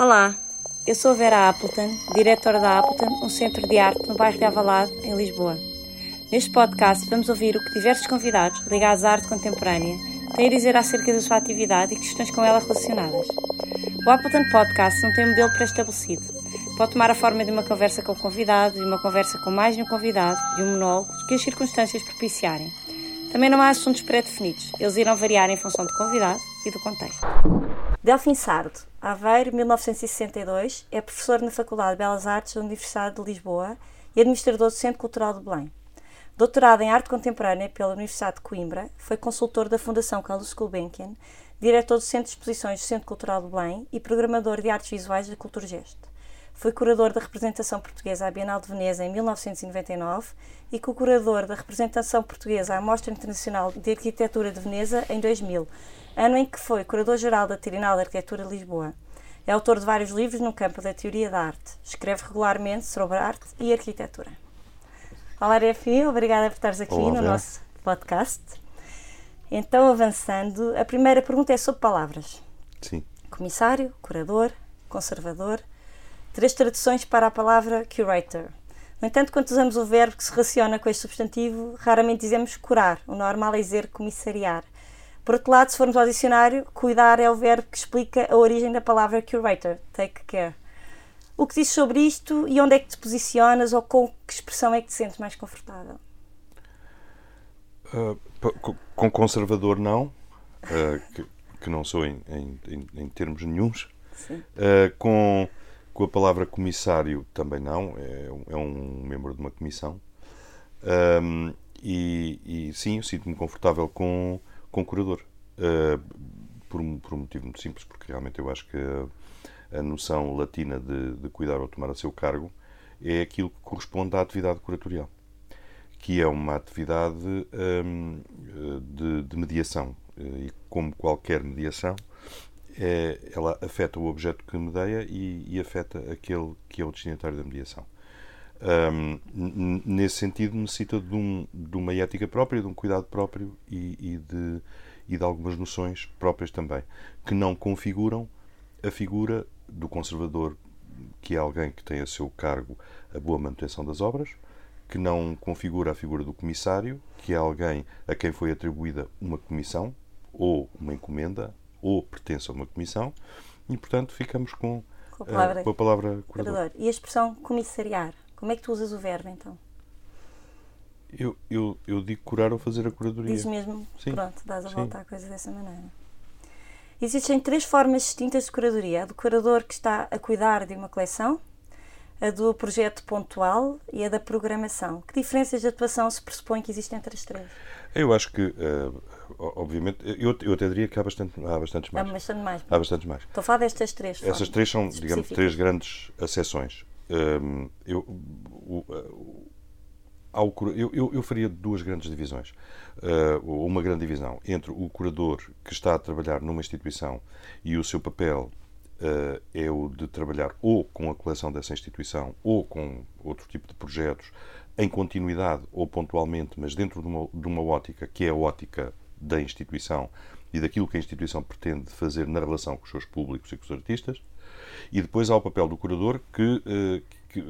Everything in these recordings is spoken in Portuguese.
Olá, eu sou Vera Appleton, diretora da Appleton, um centro de arte no bairro de Avalado, em Lisboa. Neste podcast vamos ouvir o que diversos convidados ligados à arte contemporânea têm a dizer acerca da sua atividade e questões com ela relacionadas. O Appleton Podcast não tem um modelo pré-estabelecido. Pode tomar a forma de uma conversa com o convidado, de uma conversa com mais de um convidado, de um monólogo, que as circunstâncias propiciarem. Também não há assuntos pré-definidos, eles irão variar em função do convidado e do contexto. Delfim Sardo, Aveiro, 1962, é professor na Faculdade de Belas Artes da Universidade de Lisboa e administrador do Centro Cultural de Belém. Doutorado em Arte Contemporânea pela Universidade de Coimbra, foi consultor da Fundação Carlos Gulbenkian, diretor do Centro de Exposições do Centro Cultural de Belém e programador de artes visuais da Culturgest. Foi curador da representação portuguesa à Bienal de Veneza em 1999 e co-curador da representação portuguesa à Mostra Internacional de Arquitetura de Veneza em 2000, ano em que foi curador-geral da Trienal de Arquitetura de Lisboa. É autor de vários livros no campo da teoria da arte. Escreve regularmente sobre arte e arquitetura. Olá, Refi, obrigada por estares aqui Olá, no nosso podcast. Então, avançando, a primeira pergunta é sobre palavras. Sim. Comissário, curador, conservador. Três traduções para a palavra curator. No entanto, quando usamos o verbo que se relaciona com este substantivo, raramente dizemos curar. O normal é dizer comissariar. Por outro lado, se formos ao dicionário, cuidar é o verbo que explica a origem da palavra curator, take care. O que dizes sobre isto e onde é que te posicionas ou com que expressão é que te sentes mais confortável? Co- com conservador não, ah, que, que não sou em, em, em- termos nenhuns. Sim. Ah, com, com a palavra comissário também não, é, um- é um membro de uma comissão. Ahm, e, e sim, eu sinto-me confortável com, com curador. Ah, por, um, por um motivo muito simples, porque realmente eu acho que a, a noção latina de, de cuidar ou tomar a seu cargo é aquilo que corresponde à atividade curatorial. que é uma atividade hum, de, de mediação. E como qualquer mediação, é- ela afeta o objeto que medeia e, e afeta aquele que é o destinatário da mediação. N- nesse sentido, necessita de, um- de uma ética própria, de um cuidado próprio e, e de, e de algumas noções próprias também, que não configuram a figura do conservador, que é alguém que tem a seu cargo a boa manutenção das obras, que não configura a figura do comissário, que é alguém a quem foi atribuída uma comissão, ou uma encomenda, ou pertence a uma comissão, e portanto ficamos com, Com a eh, palavra com a palavra curador. curador. E a expressão comissariar? Como é que tu usas o verbo então? Eu, eu, eu digo curar ou fazer a curadoria. Diz mesmo, Sim, pronto, dás a sim. volta à coisa dessa maneira. Existem três formas distintas de curadoria: a do curador que está a cuidar de uma coleção, a do projeto pontual e a da programação. Que diferenças de atuação se pressupõe que existem entre as três? Eu acho que, eh, obviamente, eu, eu até diria que há, bastante, há bastantes Há mais. bastante mais. Há bastantes mais. Estou a falar destas três. Essas formas três são, digamos, três grandes acessões. Hum, eu, o- o- há o cura- eu, eu, eu faria duas grandes divisões. Uh, uma grande divisão entre o curador que está a trabalhar numa instituição e o seu papel uh, é o de trabalhar ou com a coleção dessa instituição ou com outro tipo de projetos em continuidade ou pontualmente, mas dentro de uma, de uma ótica que é a ótica da instituição e daquilo que a instituição pretende fazer na relação com os seus públicos e com os artistas. E depois há o papel do curador, que, eh, que,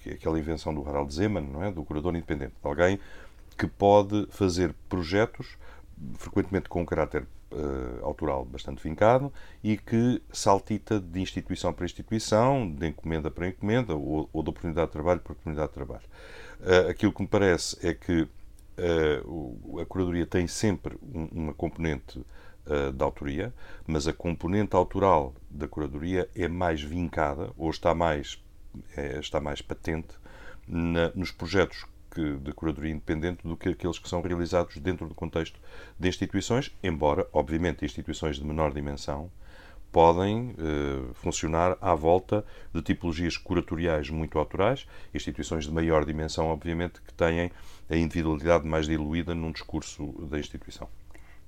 que é aquela invenção do Harald Zeman, não é? do curador independente, de alguém que pode fazer projetos, frequentemente com um caráter eh, autoral bastante vincado, e que saltita de instituição para instituição, de encomenda para encomenda, ou, ou de oportunidade de trabalho para oportunidade de trabalho. Eh, aquilo que me parece é que o- a curadoria tem sempre um- uma componente de autoria, mas a componente autoral da curadoria é mais vincada ou está mais, eh, está mais patente na- nos projetos que, de curadoria independente do que aqueles que são realizados dentro do contexto de instituições, embora, obviamente, instituições de menor dimensão podem eh, funcionar à volta de tipologias curatoriais muito autorais, instituições de maior dimensão, obviamente, que têm a individualidade mais diluída num discurso da instituição.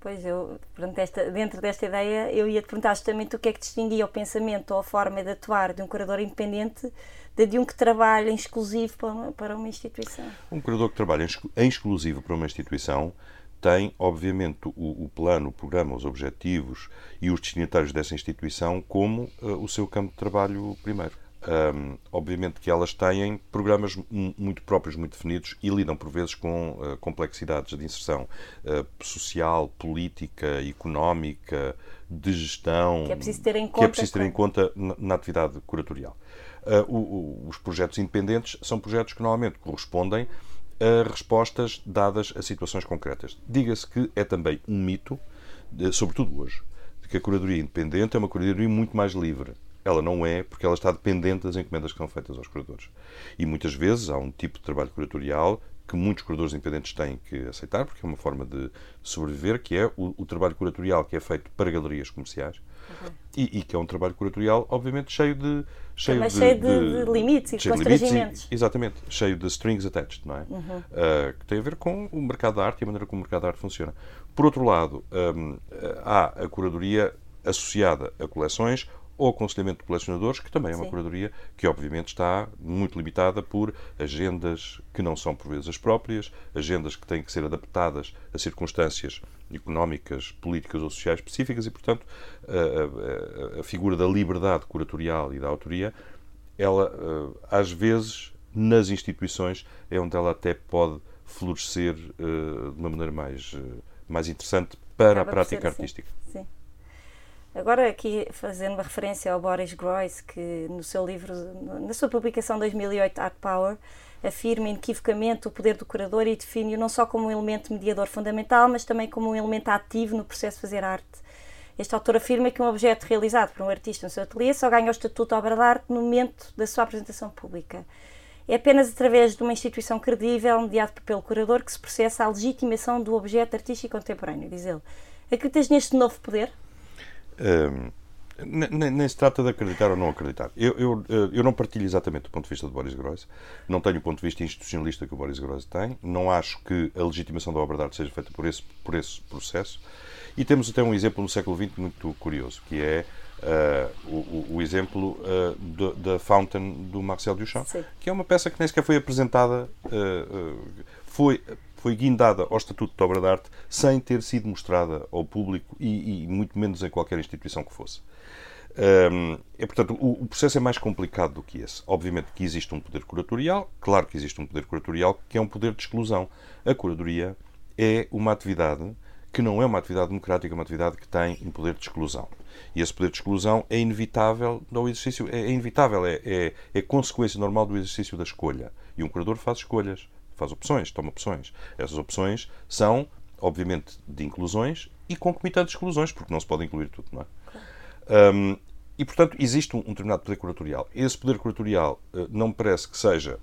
Pois eu, portanto, esta, dentro desta ideia, eu ia te perguntar justamente o que é que distinguia o pensamento ou a forma de atuar de um curador independente de, de um que trabalha em exclusivo para uma, para uma instituição. Um curador que trabalha em exclusivo para uma instituição tem, obviamente, o, o, plano, o programa, os objetivos e os destinatários dessa instituição como uh, o seu campo de trabalho primeiro. Um, obviamente que elas têm programas muito próprios, muito definidos e lidam por vezes com uh, complexidades de inserção uh, social, política, económica, de gestão, que é preciso ter em conta, que é preciso ter em conta na, na atividade curatorial. Uh, o, o, os projetos independentes são projetos que normalmente correspondem a respostas dadas a situações concretas. Diga-se que é também um mito, sobretudo hoje, de que a curadoria independente é uma curadoria muito mais livre ela não é, porque ela está dependente das encomendas que são feitas aos curadores. E muitas vezes há um tipo de trabalho curatorial que muitos curadores independentes têm que aceitar, porque é uma forma de sobreviver, que é o, o trabalho curatorial que é feito para galerias comerciais uhum. e, e, que é um trabalho curatorial, obviamente, cheio de. Cheio, de, cheio de, de, de, limites e de constrangimentos. E, exatamente, cheio de strings attached, não é? Uhum. Uh, que tem a ver com o mercado da arte e a maneira como o mercado da arte funciona. Por outro lado, um, há a curadoria associada a coleções ou aconselhamento de colecionadores, que também é uma Sim. curadoria que, obviamente, está muito limitada por agendas que não são, por vezes, as próprias, agendas que têm que ser adaptadas a circunstâncias económicas, políticas ou sociais específicas e, portanto, a, a, a figura da liberdade curatorial e da autoria, ela, eh, às vezes, nas instituições, é onde ela até pode florescer uh, de uma maneira mais, uh, mais interessante para Acaba a prática artística. Sim. Agora aqui fazendo uma referência ao Boris Groys, que no seu livro, na sua publicação 2008, Art Power, afirma inequivocamente o poder do curador e define-o não só como um elemento mediador fundamental, mas também como um elemento ativo no processo de fazer arte. Este autor afirma que um objeto realizado por um artista no seu ateliê só ganha o estatuto de obra de arte no momento da sua apresentação pública. É apenas através de uma instituição credível, mediada pelo curador, que se processa a legitimação do objeto artístico contemporâneo, diz ele. Acreditas neste novo poder? Nem, nem, se trata de acreditar ou não acreditar. Eu, eu, eh, eu não partilho exatamente o ponto de vista de Boris Groys, não tenho o ponto de vista institucionalista que o Boris Groys tem, não acho que a legitimação da obra de arte seja feita por esse, por esse processo. E temos até um exemplo no século XX muito curioso, que é uh, o, o, exemplo uh, da Fountain do Marcel Duchamp, Sim. que é uma peça que nem sequer foi apresentada, uh, foi foi guindada ao Estatuto de Obra de Arte sem ter sido mostrada ao público e, e muito menos em qualquer instituição que fosse. Um, é, portanto, o, o, processo é mais complicado do que esse. Obviamente que existe um poder curatorial, claro que existe um poder curatorial que é um poder de exclusão. A curadoria é uma atividade que não é uma atividade democrática, é uma atividade que tem um poder de exclusão. E esse poder de exclusão é inevitável no exercício, é, é inevitável, é, é, é consequência normal do exercício da escolha. E um curador faz escolhas faz opções, toma opções. Essas opções são, obviamente, de inclusões e concomitantes exclusões, porque não se pode incluir tudo, não é? Um, e, portanto, existe um, um, determinado poder curatorial. Esse poder curatorial uh, não me parece que seja,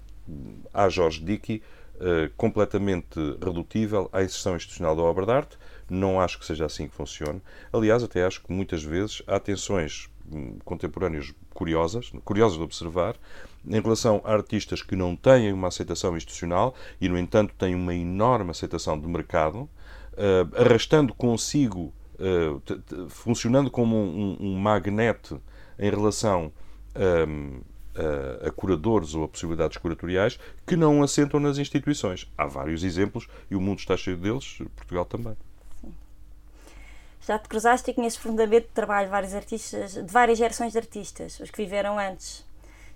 a Jorge Dickey, uh, completamente redutível à exceção institucional da obra de arte. Não acho que seja assim que funcione. Aliás, até acho que muitas vezes há tensões hum, contemporâneas curiosas, curiosas de observar, em relação a artistas que não têm uma aceitação institucional e, no entanto, têm uma enorme aceitação de mercado, uh, arrastando consigo, uh, funcionando como um, um, magnete em relação um, a, a, curadores ou a possibilidades curatoriais que não assentam nas instituições. Há vários exemplos e o mundo está cheio deles, Portugal também. Já te cruzaste e conheces profundamente o trabalho de vários artistas, de várias gerações de artistas, os que viveram antes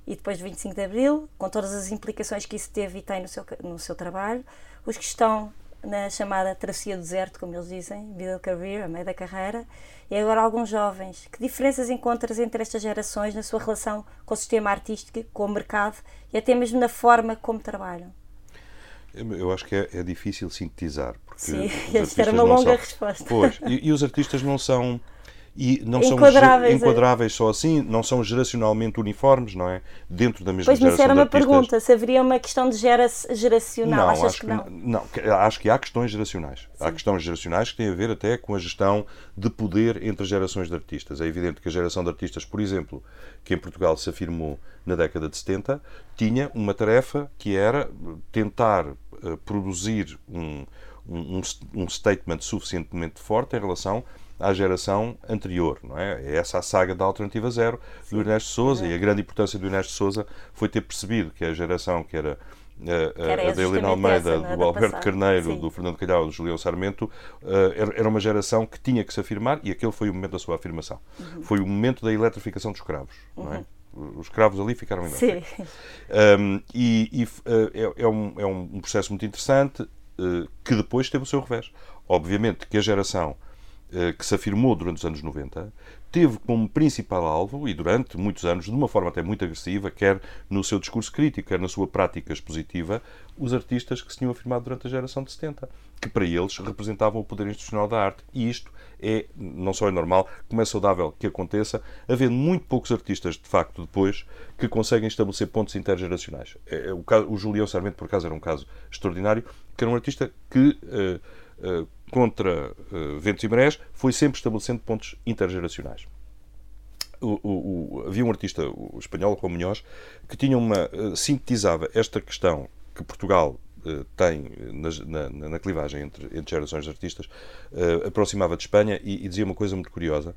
e depois do 25 de Abril, com todas as implicações que isso teve e tem no seu, no seu trabalho, os que estão na chamada travessia do deserto, como eles dizem, middle career, a meio da carreira, e agora alguns jovens. Que diferenças encontras entre estas gerações na sua relação com o sistema artístico, com o mercado e até mesmo na forma como trabalham? Eu acho que é, é difícil sintetizar. Porque Sim, esta era uma longa são... resposta. Pois, e, e os artistas não são e não enquadráveis, são enquadráveis só assim, não são geracionalmente uniformes, não é? Dentro da mesma pois, geração. Pois, era uma pergunta, se haveria uma questão de gera geracional, não, achas acho que não? não? acho que há questões geracionais. Sim. Há questões geracionais que têm a ver até com a gestão de poder entre gerações de artistas. É evidente que a geração de artistas, por exemplo, que em Portugal se afirmou na década de 70, tinha uma tarefa que era tentar uh, produzir um, um, um statement suficientemente forte em relação à geração anterior, não é? É essa a saga da Alternativa Zero do Ernesto Souza é. e a grande importância do Ernesto Souza foi ter percebido que a geração que era a, a da Helena Almeida, essa, é? do Alberto Carneiro, Sim. do Fernando Calhau, do Julião Sarmento, uh, era uma geração que tinha que se afirmar e aquele foi o momento da sua afirmação. Uhum. Foi o momento da eletrificação dos escravos. Uhum. Não é? Uhum. Os escravos ali ficaram Sim. Um, e, e uh, é, é, um, é um processo muito interessante uh, que depois teve o seu revés. Obviamente que a geração que se afirmou durante os anos 90 teve como principal alvo, e durante muitos anos, de uma forma até muito agressiva, quer no seu discurso crítico, quer na sua prática expositiva, os artistas que se tinham afirmado durante a geração de 70, que para eles representavam o poder institucional da arte. E isto é, não só é normal, como é saudável que aconteça, havendo muito poucos artistas, de facto, depois, que conseguem estabelecer pontos intergeracionais. É, é, o, caso, o Julião Sarmento, por acaso, era um caso extraordinário, que era um artista que. Contra uh, ventos e marés, foi sempre estabelecendo pontos intergeracionais. O, o, o, havia um artista espanhol, Juan Munhoz, que tinha uma, uh, sintetizava esta questão que Portugal uh, tem na, na, na, clivagem entre, entre gerações de artistas, aproximava de Espanha e, e, dizia uma coisa muito curiosa.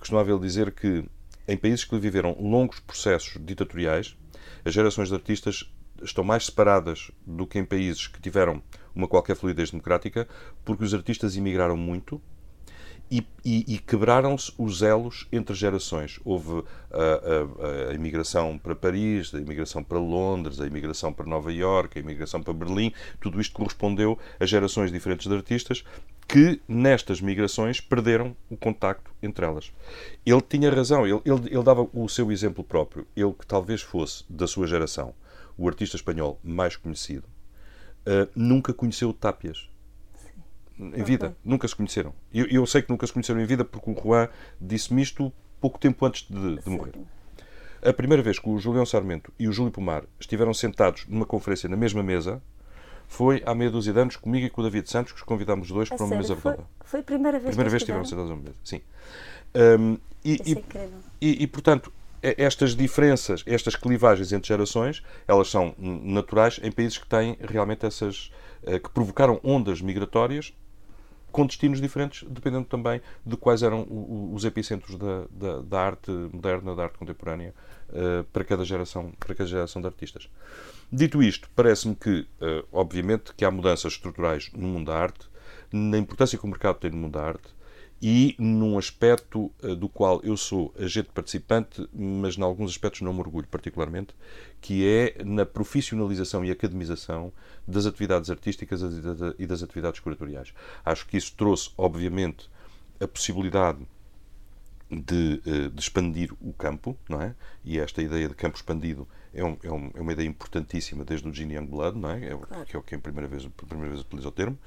costumava ele dizer que em países que viveram longos processos ditatoriais, as gerações de artistas estão mais separadas do que em países que tiveram uma qualquer fluidez democrática, porque os artistas emigraram muito e, e, e quebraram-se os elos entre gerações. Houve a, a, a, imigração para Paris, a imigração para Londres, a imigração para Nova Iorque, a imigração para Berlim. Tudo isto correspondeu a gerações diferentes de artistas que, nestas migrações, perderam o contacto entre elas. Ele tinha razão, ele, ele, ele dava o seu exemplo próprio. Ele, que talvez fosse da sua geração o artista espanhol mais conhecido, uh, nunca conheceu Tápias. Em vida, okay. nunca se conheceram. Eu, eu, sei que nunca se conheceram em vida porque o Juan disse-me isto pouco tempo antes de, de morrer. A primeira vez que o Julião Sarmento e o Júlio Pomar estiveram sentados numa conferência na mesma mesa foi há meia dúzia de anos comigo e com o David Santos, que os convidámos dois para uma mesa redonda. Foi, foi, a primeira vez primeira que vez estiveram sentados numa mesa, sim. Um, e, e, é e, e, portanto, é, estas diferenças, estas clivagens entre gerações, elas são naturais em países que têm realmente essas. Eh, que provocaram ondas migratórias com destinos diferentes, dependendo também de quais eram os epicentros da, da, da arte moderna, da arte contemporânea, uh, para, cada geração, para cada geração de artistas. Dito isto, parece-me que, uh, obviamente, que há mudanças estruturais no mundo da arte, na importância que o mercado tem no mundo da arte, e num aspecto uh, do qual eu sou agente participante, mas em alguns aspectos não me orgulho particularmente, que é na profissionalização e academização das atividades artísticas e das atividades curatoriais. Acho que isso trouxe, obviamente, a possibilidade de, uh, de expandir o campo, não é? E esta ideia de campo expandido é, um, é, um, é uma ideia importantíssima desde o Gene Youngblood, não é? é claro. Que é o que a primeira vez, a primeira vez utiliza o termo.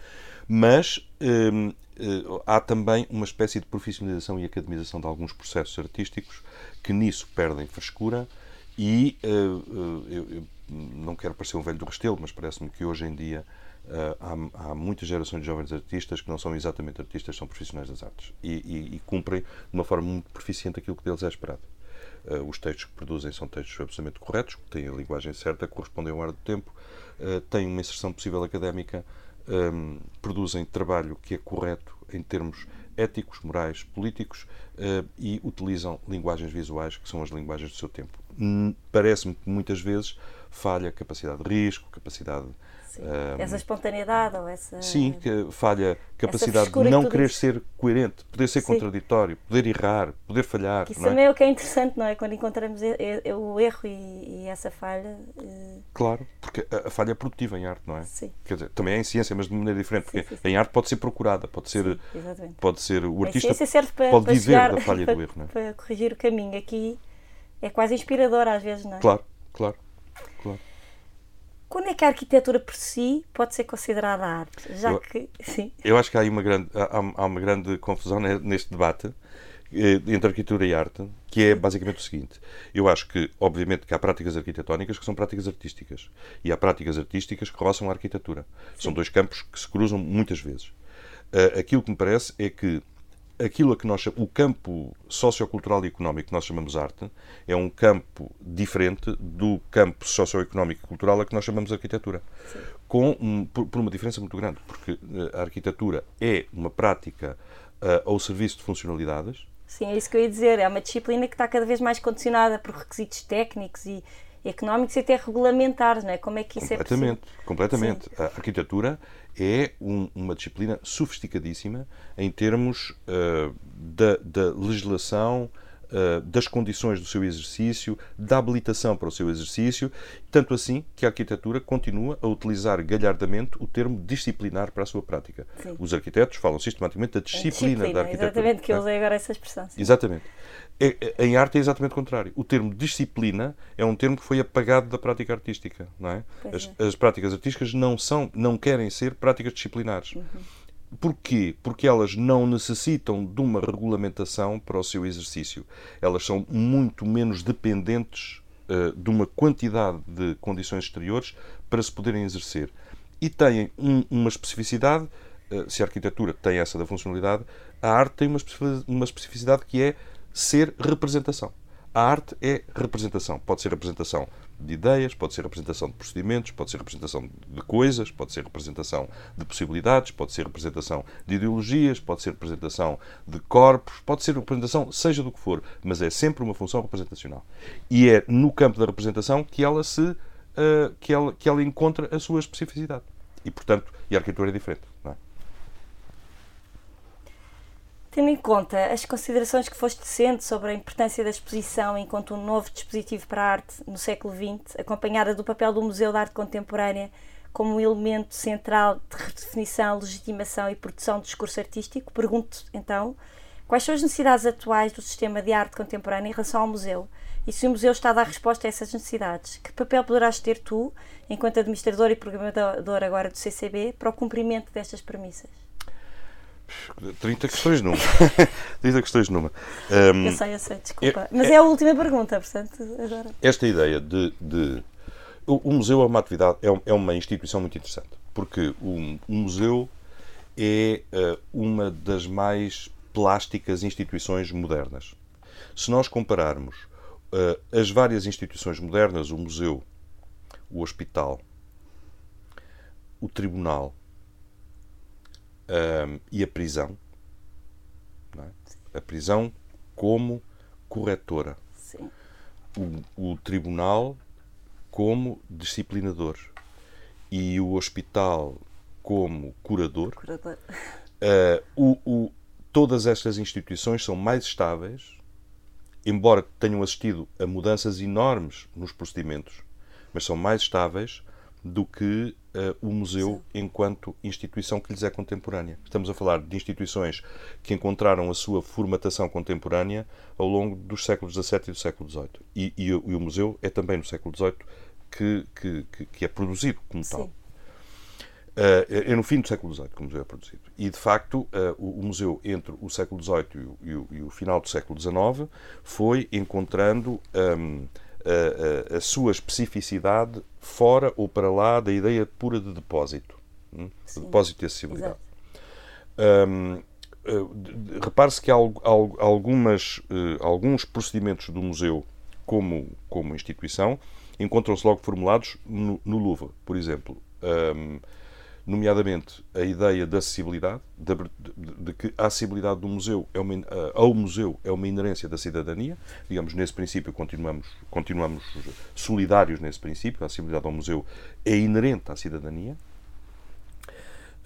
Mas hum, hum, há também uma espécie de profissionalização e academização de alguns processos artísticos que nisso perdem frescura e uh, eu, eu, não quero parecer um velho do Restelo, mas parece-me que hoje em dia uh, há, há, muitas gerações de jovens artistas que não são exatamente artistas, são profissionais das artes e, e, e cumprem de uma forma muito proficiente aquilo que deles é esperado. Uh, os textos que produzem são textos absolutamente corretos, têm a linguagem certa, correspondem ao ar do tempo, uh, têm uma inserção possível académica, um, produzem trabalho que é correto em termos éticos, morais, políticos uh, e utilizam linguagens visuais que são as linguagens do seu tempo. Hum, parece-me que muitas vezes falha capacidade de risco, capacidade um, essa espontaneidade ou essa. Sim, que falha capacidade de não querer ser coerente, poder ser sim. contraditório, poder errar, poder falhar. Que isso é? também é o que é interessante, não é? Quando encontramos o erro e, e essa falha. Eh, claro, porque a, falha é produtiva em arte, não é? Sim. Quer dizer, também é em ciência, mas de maneira diferente, porque sim, sim, em arte pode ser procurada, pode ser. pode ser o artista serve para, pode para viver chegar, da falha para, do erro, não é? Para corrigir o caminho. Aqui é quase inspirador às vezes, não é? Claro, claro, claro. Quando é que a arquitetura por si pode ser considerada arte? Já eu, que, sim. Eu acho que há, uma grande, há, há uma grande confusão neste debate eh, entre arquitetura e arte, que é basicamente o seguinte. Eu acho que, obviamente, que há práticas arquitetónicas que são práticas artísticas e há práticas artísticas que roçam a arquitetura. Sim. São dois campos que se cruzam muitas vezes. Uh, aquilo que me parece é que aquilo a que nós o campo sociocultural e económico que nós chamamos arte é um campo diferente do campo socioeconómico e cultural a que nós chamamos arquitetura. Sim. Com um, por, por, uma diferença muito grande, porque eh, a arquitetura é uma prática uh, ao serviço de funcionalidades. Sim, é isso que eu ia dizer. É uma disciplina que está cada vez mais condicionada por requisitos técnicos e, económicos e até regulamentares, não é? Como é que isso é possível? Completamente, completamente. A arquitetura é um, uma disciplina sofisticadíssima em termos uh, da, da legislação, uh, das condições do seu exercício, da habilitação para o seu exercício, tanto assim que a arquitetura continua a utilizar galhardamente o termo disciplinar para a sua prática. Sim. Os arquitetos falam sistematicamente da disciplina, disciplina da arquitetura. Exatamente, que eu usei agora essa expressão. Sim. Exatamente. É, é, em arte é exatamente o contrário. O termo disciplina é um termo que foi apagado da prática artística, não é? As, é. as, práticas artísticas não são, não querem ser práticas disciplinares. Uhum. Porquê? Porque elas não necessitam de uma regulamentação para o seu exercício. Elas são muito menos dependentes uh, de uma quantidade de condições exteriores para se poderem exercer. E têm um, uma especificidade, uh, se a arquitetura tem essa da funcionalidade, a arte tem uma especificidade que é ser representação. A arte é representação. Pode ser representação de ideias, pode ser representação de procedimentos, pode ser representação de coisas, pode ser representação de possibilidades, pode ser representação de ideologias, pode ser representação de corpos, pode ser representação, seja do que for, mas é sempre uma função representacional. E é no campo da representação que ela se uh, que, ela, que ela encontra a sua especificidade. E, portanto, e a arquitetura é diferente. Não é? Tendo em conta as considerações que foste tecendo sobre a importância da exposição enquanto um novo dispositivo para a arte no século XX, acompanhada do papel do Museu de Arte Contemporânea como um elemento central de redefinição, legitimação e produção do discurso artístico, pergunto então quais são as necessidades atuais do sistema de arte contemporânea em relação ao museu e se o museu está a dar resposta a essas necessidades. Que papel poderás ter tu, enquanto administrador e programador agora do CCB, para o cumprimento destas premissas? 30 questões numa. 30 questões numa. Um, eu sei, eu sei, desculpa. É, Mas é, é, a última pergunta, portanto, agora. Esta ideia de. de o, o, museu é uma atividade, é, é, uma instituição muito interessante, porque o, o museu é uh, uma das mais plásticas instituições modernas. Se nós compararmos uh, as várias instituições modernas, o museu, o hospital, o tribunal, um, e a prisão. É? A prisão como corretora. Sim. O, o tribunal como disciplinador e o hospital como curador. curador. Uh, o, o, todas estas instituições são mais estáveis, embora tenham assistido a mudanças enormes nos procedimentos, mas são mais estáveis do que uh, o museu Sim. enquanto instituição que lhes é contemporânea. Estamos a falar de instituições que encontraram a sua formatação contemporânea ao longo dos séculos XVII e do século XVIII. E, e, e o museu é também no século XVIII que, que, que, que é produzido como Sim. tal. Uh, é no fim do século XVIII que o museu é produzido. E, de facto, uh, o, o, museu, entre o século XVIII e o, e o, e o final do século XIX, foi encontrando um, a, a, a, sua especificidade fora ou para lá da ideia pura de depósito. Hum? De depósito de acessibilidade. Um, uh, Repare-se que há, algumas, uh, alguns procedimentos do museu, como, como instituição, encontram-se logo formulados no, no Louvre, por exemplo. Um, nomeadamente a ideia da acessibilidade, de, de, de, que a acessibilidade do museu é uma, ao museu é uma inerência da cidadania. Digamos, nesse princípio continuamos, continuamos solidários nesse princípio. A acessibilidade ao museu é inerente à cidadania.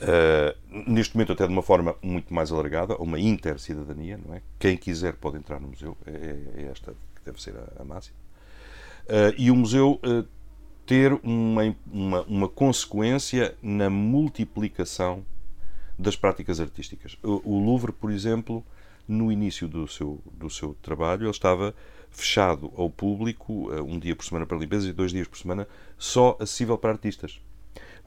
Uh, neste momento até de uma forma muito mais alargada, uma intercidadania, não é? Quem quiser pode entrar no museu, é, é, é esta que deve ser a, a máxima. Uh, e o museu uh, ter uma, uma, uma consequência na multiplicação das práticas artísticas. O, o Louvre, por exemplo, no início do seu, do seu trabalho, ele estava fechado ao público, eh, um dia por semana para limpeza e dois dias por semana, só acessível para artistas.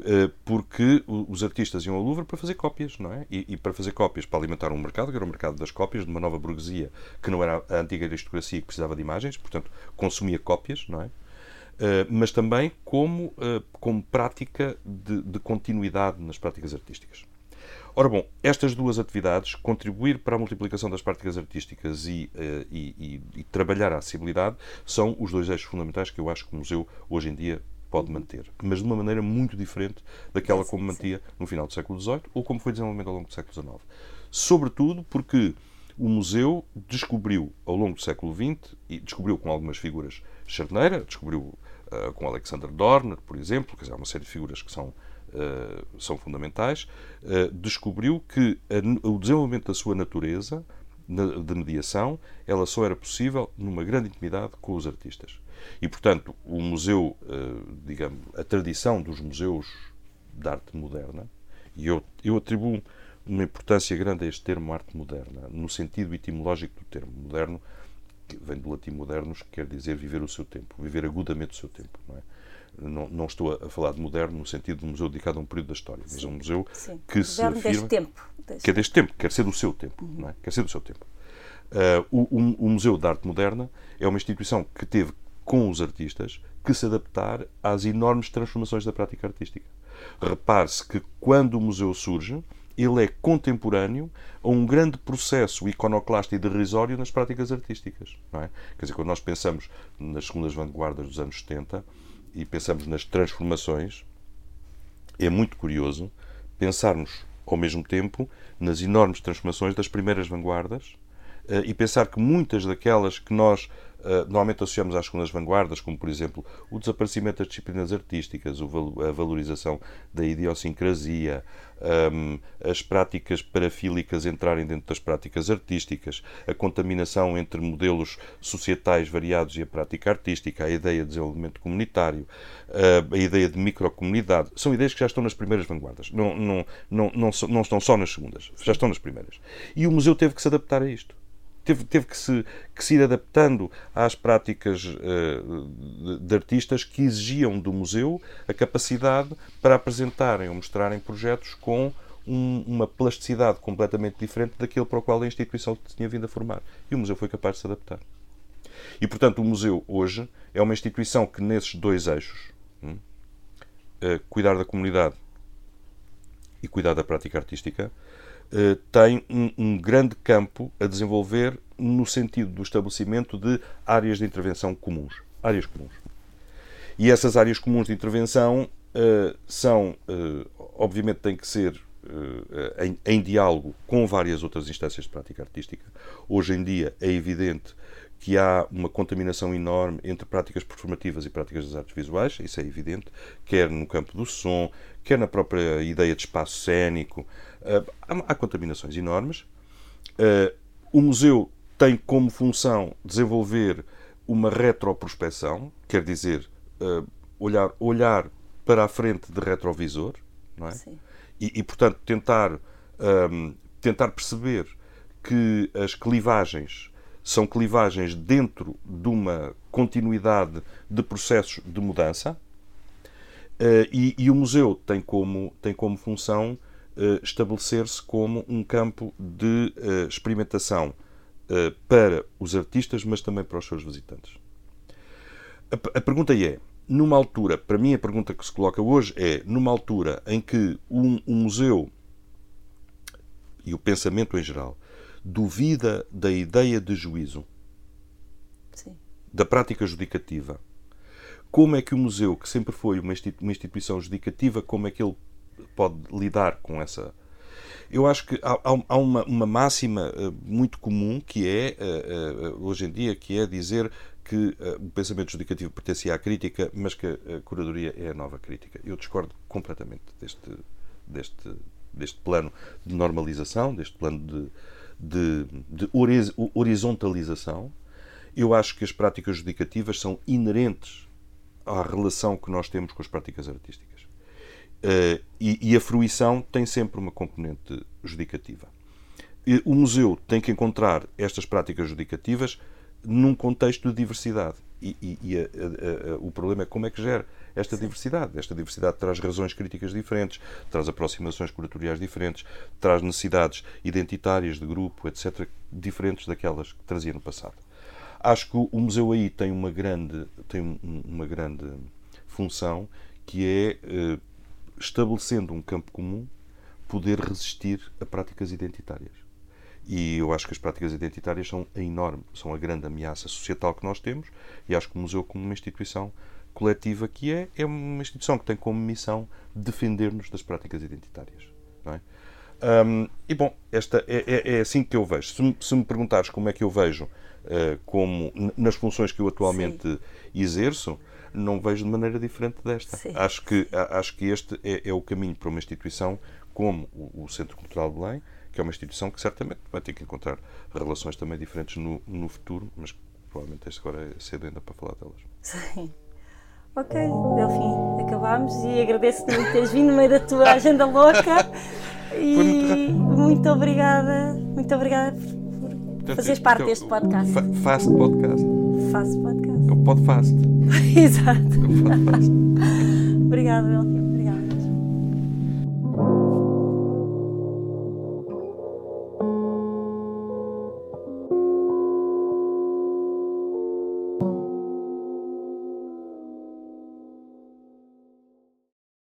Eh, porque os artistas iam ao Louvre para fazer cópias, não é? E, e, para fazer cópias, para alimentar um mercado, que era o mercado das cópias, de uma nova burguesia que não era a antiga aristocracia que precisava de imagens, portanto, consumia cópias, não é? Eh, mas também como, uh, como prática de, de, continuidade nas práticas artísticas. Ora bom, estas duas atividades, contribuir para a multiplicação das práticas artísticas e, uh, e, e, e trabalhar a acessibilidade, são os dois eixos fundamentais que eu acho que o museu hoje em dia pode manter, mas de uma maneira muito diferente daquela como mantia no final do século XVIII ou como foi desenvolvimento ao longo do século XIX. Sobretudo porque o museu descobriu ao longo do século XX, e descobriu com algumas figuras charneira, descobriu uh, com Alexander Dorner, por exemplo, quer dizer, há uma série de figuras que são, uh, são fundamentais, uh, descobriu que a, o desenvolvimento da sua natureza de mediação, ela só era possível numa grande intimidade com os artistas. E, portanto, o museu, digamos, a tradição dos museus de arte moderna, e eu, eu atribuo uma importância grande a este termo arte moderna, no sentido etimológico do termo. Moderno, que vem do latim modernos, que quer dizer viver o seu tempo, viver agudamente o seu tempo. Não, é? não, não estou a falar de moderno no sentido de um museu dedicado a um período da história, mas é um museu sim. que se afirma... Deste tempo. Deste... Que é deste tempo, quer ser do seu tempo. Uhum. Não é? Quer ser do seu tempo. Uh, o, o Museu de Arte Moderna é uma instituição que teve com os artistas que se adaptar às enormes transformações da prática artística. Repare-se que quando o museu surge, ele é contemporâneo a um grande processo iconoclasta e derrisório nas práticas artísticas. Não é? Quer dizer, quando nós pensamos nas segundas vanguardas dos anos 70 e pensamos nas transformações, é muito curioso pensarmos ao mesmo tempo nas enormes transformações das primeiras vanguardas eh, e pensar que muitas daquelas que nós normalmente associamos às segundas vanguardas, como por exemplo o desaparecimento das disciplinas artísticas, a valorização da idiosincrasia, um, as práticas parafílicas entrarem dentro das práticas artísticas, a contaminação entre modelos societais variados e a prática artística, a ideia de desenvolvimento comunitário, uh, a ideia de microcomunidade, são ideias que já estão nas primeiras vanguardas, não, não, não, não, não estão só nas segundas, já estão nas primeiras. E o museu teve que se adaptar a isto teve, teve que, se, que se ir adaptando às práticas uh, de, de, artistas que exigiam do museu a capacidade para apresentarem ou mostrarem projetos com um, uma plasticidade completamente diferente daquilo para o qual a instituição tinha vindo a formar. E o museu foi capaz de se adaptar. E, portanto, o museu hoje é uma instituição que, nesses dois eixos, hum, uh, cuidar da comunidade e cuidar da prática artística, tem um, um, grande campo a desenvolver no sentido do estabelecimento de áreas de intervenção comuns. Áreas comuns. E essas áreas comuns de intervenção uh, são, uh, obviamente, têm que ser em, em, diálogo com várias outras instâncias de prática artística. Hoje em dia é evidente que há uma contaminação enorme entre práticas performativas e práticas das artes visuais, isso é evidente, quer no campo do som, quer na própria ideia de espaço cênico. Uh, há, contaminações enormes. Uh, o museu tem como função desenvolver uma retroprospecção, quer dizer, uh, olhar, olhar para a frente de retrovisor, não é? E, e, portanto, tentar, tentar perceber que as clivagens são clivagens dentro de uma continuidade de processos de mudança uh, e, e, o museu tem como, tem como função uh, estabelecer-se como um campo de uh, experimentação para os artistas, mas também para os seus visitantes. A, a pergunta é, numa altura, para mim a pergunta que se coloca hoje é, numa altura em que um, um museu e o pensamento em geral duvida da ideia de juízo, Sim. da prática judicativa. Como é que o museu, que sempre foi uma instituição judicativa, como é que ele pode lidar com essa. Eu acho que há, há uma, uma, máxima uh, muito comum que é, uh, uh, hoje em dia, que é dizer que o pensamento judicativo pertencia à crítica, mas que a curadoria é a nova crítica. Eu discordo completamente deste, deste, deste plano de normalização, deste plano de, de, de horizontalização, eu acho que as práticas judicativas são inerentes à relação que nós temos com as práticas artísticas. Uh, e, e, a fruição tem sempre uma componente judicativa. E o museu tem que encontrar estas práticas judicativas num contexto de diversidade. E, e, e a, a, a, o problema é como é que gera esta Sim. diversidade. Esta diversidade traz razões críticas diferentes, traz aproximações curatoriais diferentes, traz necessidades identitárias de grupo, etc., diferentes daquelas que trazia no passado. Acho que o museu aí tem uma grande, tem uma grande função que é, eh, estabelecendo um campo comum, poder resistir a práticas identitárias. E eu acho que as práticas identitárias são a enorme, são a grande ameaça societal que nós temos, e acho que o museu, como uma instituição coletiva que é, é uma instituição que tem como missão defender-nos das práticas identitárias. Não é? Um, e bom, esta é, é, é, assim que eu vejo. Se me, se me perguntares como é que eu vejo uh, como nas funções que eu atualmente Sim. exerço, não vejo de maneira diferente desta. Acho que, acho que este é, é, o caminho para uma instituição como o, o Centro Cultural de Belém, que é uma instituição que certamente vai ter que encontrar relações também diferentes no, no futuro, mas provavelmente este agora é cedo ainda para falar delas. Sim. Ok, Delfim, acabámos e agradeço-te muito teres vindo no meio da tua agenda louca. E muito, muito, obrigada, muito obrigada por fazeres parte deste podcast. Fast podcast. Fast podcast. É o podcast. Exato. É o podcast. obrigada, Delfim.